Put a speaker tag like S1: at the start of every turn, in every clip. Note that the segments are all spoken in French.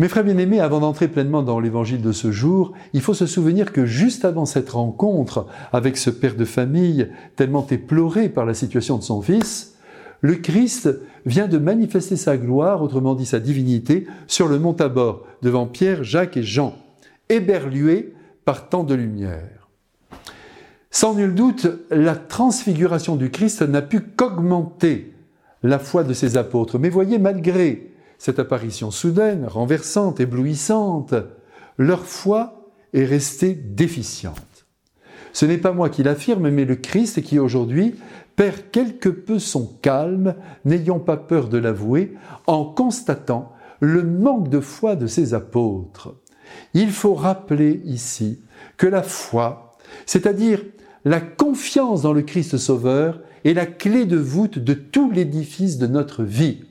S1: Mes frères bien-aimés, avant d'entrer pleinement dans l'évangile de ce jour, il faut se souvenir que juste avant cette rencontre avec ce père de famille tellement éploré par la situation de son fils, le Christ vient de manifester sa gloire, autrement dit sa divinité, sur le mont Tabor, devant Pierre, Jacques et Jean, éberlués par tant de lumière. Sans nul doute, la transfiguration du Christ n'a pu qu'augmenter la foi de ses apôtres. Mais voyez, malgré cette apparition soudaine, renversante, éblouissante, leur foi est restée déficiente. Ce n'est pas moi qui l'affirme, mais le Christ qui aujourd'hui perd quelque peu son calme, n'ayant pas peur de l'avouer, en constatant le manque de foi de ses apôtres. Il faut rappeler ici que la foi, c'est-à-dire la confiance dans le Christ Sauveur, est la clé de voûte de tout l'édifice de notre vie.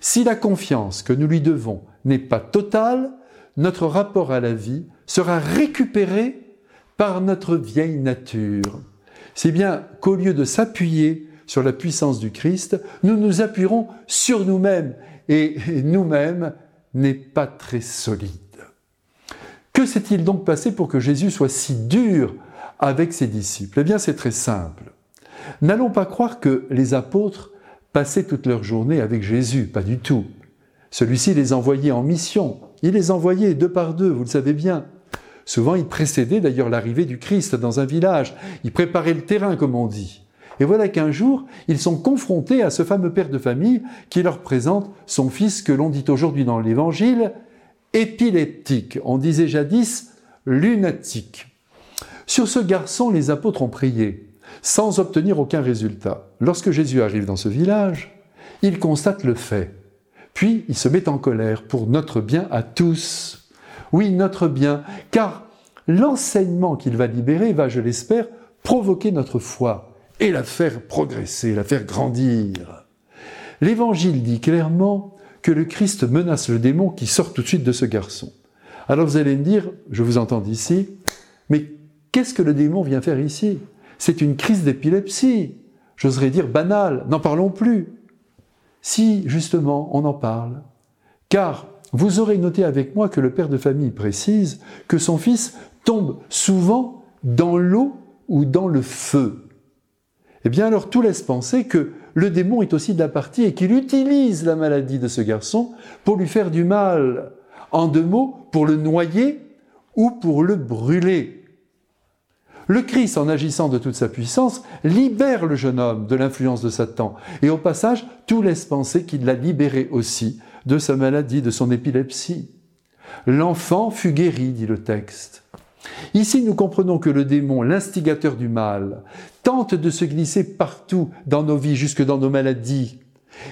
S1: Si la confiance que nous lui devons n'est pas totale, notre rapport à la vie sera récupéré par notre vieille nature. C'est bien qu'au lieu de s'appuyer sur la puissance du Christ, nous nous appuierons sur nous-mêmes et nous-mêmes n'est pas très solide. Que s'est-il donc passé pour que Jésus soit si dur avec ses disciples? Eh bien c'est très simple. N'allons pas croire que les apôtres passer toute leur journée avec Jésus, pas du tout. Celui-ci les envoyait en mission. Il les envoyait deux par deux, vous le savez bien. Souvent, il précédait d'ailleurs l'arrivée du Christ dans un village. Il préparait le terrain, comme on dit. Et voilà qu'un jour, ils sont confrontés à ce fameux père de famille qui leur présente son fils que l'on dit aujourd'hui dans l'Évangile épileptique. On disait jadis lunatique. Sur ce garçon, les apôtres ont prié sans obtenir aucun résultat. Lorsque Jésus arrive dans ce village, il constate le fait. Puis il se met en colère pour notre bien à tous. Oui, notre bien, car l'enseignement qu'il va libérer va, je l'espère, provoquer notre foi et la faire progresser, la faire grandir. L'Évangile dit clairement que le Christ menace le démon qui sort tout de suite de ce garçon. Alors vous allez me dire, je vous entends d'ici, mais qu'est-ce que le démon vient faire ici? C'est une crise d'épilepsie, j'oserais dire banale, n'en parlons plus. Si, justement, on en parle. Car vous aurez noté avec moi que le père de famille précise que son fils tombe souvent dans l'eau ou dans le feu. Eh bien alors tout laisse penser que le démon est aussi de la partie et qu'il utilise la maladie de ce garçon pour lui faire du mal. En deux mots, pour le noyer ou pour le brûler. Le Christ, en agissant de toute sa puissance, libère le jeune homme de l'influence de Satan. Et au passage, tout laisse penser qu'il l'a libéré aussi de sa maladie, de son épilepsie. L'enfant fut guéri, dit le texte. Ici, nous comprenons que le démon, l'instigateur du mal, tente de se glisser partout dans nos vies, jusque dans nos maladies,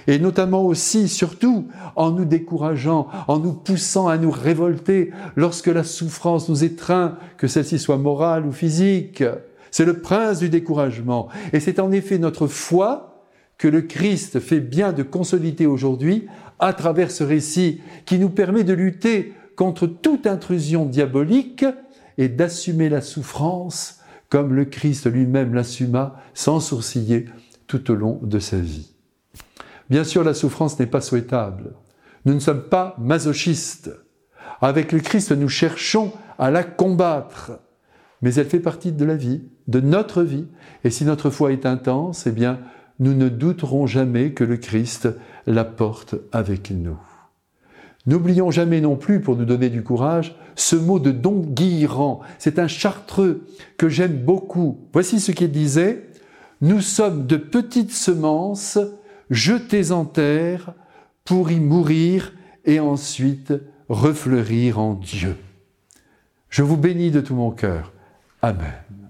S1: et notamment aussi, surtout, en nous décourageant, en nous poussant à nous révolter lorsque la souffrance nous étreint, que celle-ci soit morale ou physique. C'est le prince du découragement. Et c'est en effet notre foi que le Christ fait bien de consolider aujourd'hui à travers ce récit qui nous permet de lutter contre toute intrusion diabolique et d'assumer la souffrance comme le Christ lui-même l'assuma sans sourciller tout au long de sa vie. Bien sûr, la souffrance n'est pas souhaitable. Nous ne sommes pas masochistes. Avec le Christ, nous cherchons à la combattre. Mais elle fait partie de la vie, de notre vie. Et si notre foi est intense, eh bien, nous ne douterons jamais que le Christ la porte avec nous. N'oublions jamais non plus, pour nous donner du courage, ce mot de Don Guillerand. C'est un chartreux que j'aime beaucoup. Voici ce qu'il disait. Nous sommes de petites semences jetez en terre pour y mourir et ensuite refleurir en Dieu. Je vous bénis de tout mon cœur. Amen.